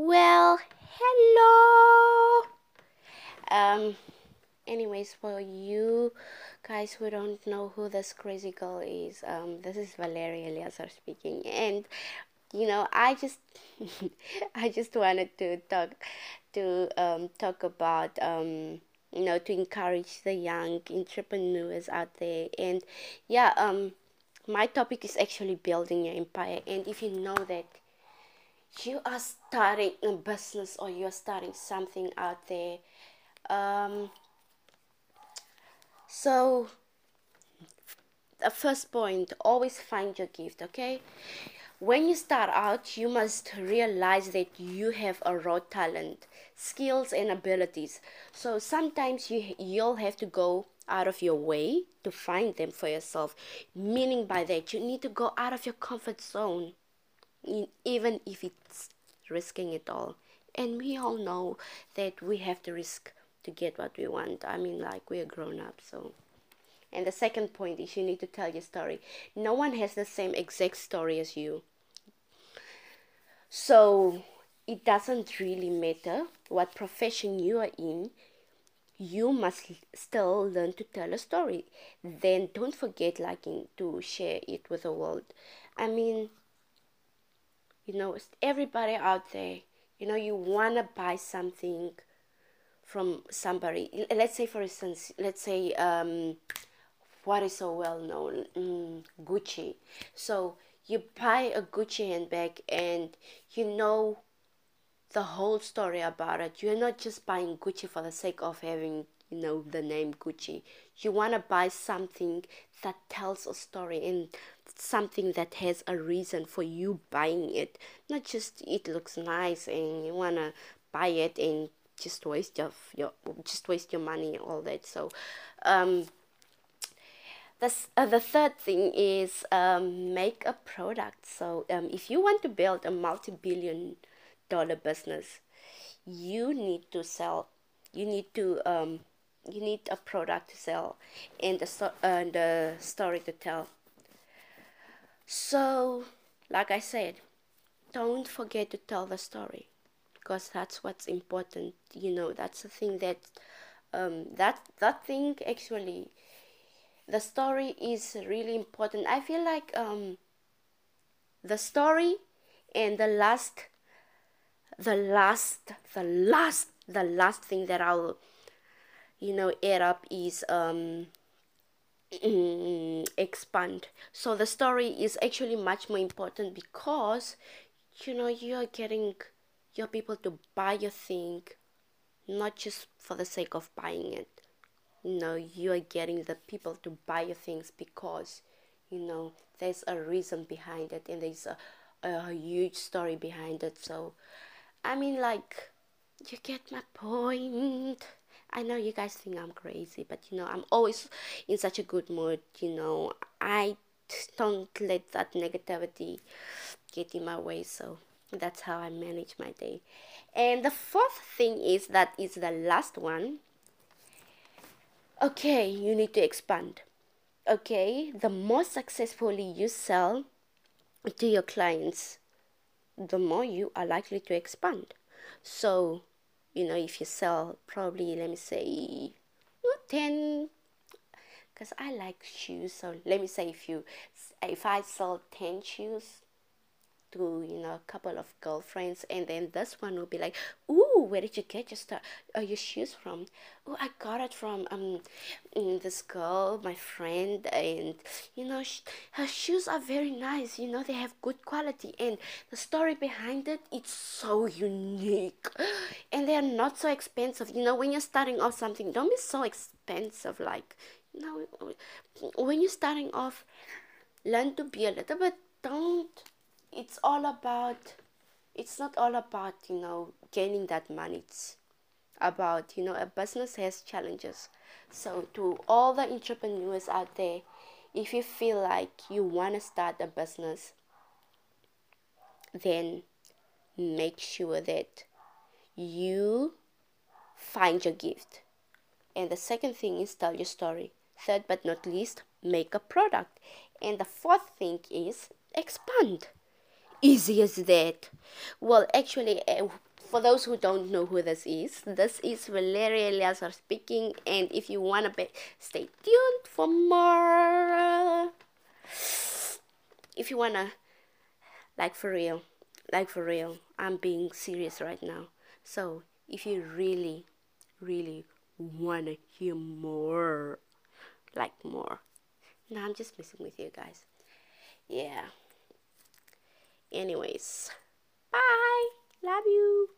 Well, hello. Um, anyways, for you guys who don't know who this crazy girl is, um, this is Valeria Eliazar speaking, and you know, I just, I just wanted to talk, to um talk about um you know to encourage the young entrepreneurs out there, and yeah um my topic is actually building your empire, and if you know that you are starting a business or you're starting something out there. Um so the first point always find your gift okay? When you start out you must realize that you have a raw talent skills and abilities. So sometimes you you'll have to go out of your way to find them for yourself. Meaning by that you need to go out of your comfort zone even if it's risking it all. And we all know that we have to risk to get what we want. I mean, like, we're grown up, so. And the second point is you need to tell your story. No one has the same exact story as you. So, it doesn't really matter what profession you are in, you must still learn to tell a story. Then don't forget liking to share it with the world. I mean, you know everybody out there you know you want to buy something from somebody. Let's say for instance let's say um, what is so well known? Mm, gucci. So you buy a gucci handbag and you know the whole story about it. You're not just buying gucci for the sake of having you know the name gucci. You want to buy something that tells a story and something that has a reason for you buying it. Not just it looks nice and you want to buy it and just waste your, your just waste your money and all that. So um this, uh, the third thing is um, make a product. So um, if you want to build a multi-billion dollar business you need to sell you need to um, you need a product to sell and the, uh, the story to tell so, like I said, don't forget to tell the story because that's what's important. You know, that's the thing that um, that that thing actually the story is really important. I feel like um, the story and the last the last the last the last thing that I'll you know up is um expand. So the story is actually much more important because you know you're getting your people to buy your thing not just for the sake of buying it. You know you're getting the people to buy your things because you know there's a reason behind it and there's a, a huge story behind it. So i mean like you get my point I know you guys think I'm crazy, but you know, I'm always in such a good mood, you know. I don't let that negativity get in my way, so that's how I manage my day. And the fourth thing is that is the last one. Okay, you need to expand. Okay, the more successfully you sell to your clients, the more you are likely to expand. So, you know if you sell probably let me say 10 because I like shoes so let me say if you if I sell 10 shoes to you know a couple of girlfriends and then this one will be like ooh where did you get your stuff uh, your shoes from? Oh i got it from um mm, this girl my friend and you know sh- her shoes are very nice you know they have good quality and the story behind it it's so unique and they're not so expensive you know when you're starting off something don't be so expensive like you know when you're starting off learn to be a little bit don't it's all about it's not all about you know gaining that money. It's about you know a business has challenges. So to all the entrepreneurs out there if you feel like you want to start a business then make sure that you find your gift. And the second thing is tell your story. Third but not least make a product. And the fourth thing is expand easy as that well actually uh, for those who don't know who this is, this is Valeria Eleazar speaking. And if you want to be, stay tuned for more. If you want to, like for real, like for real, I'm being serious right now. So if you really, really want to hear more, like more. No, I'm just messing with you guys. Yeah. Anyways, bye. Love you.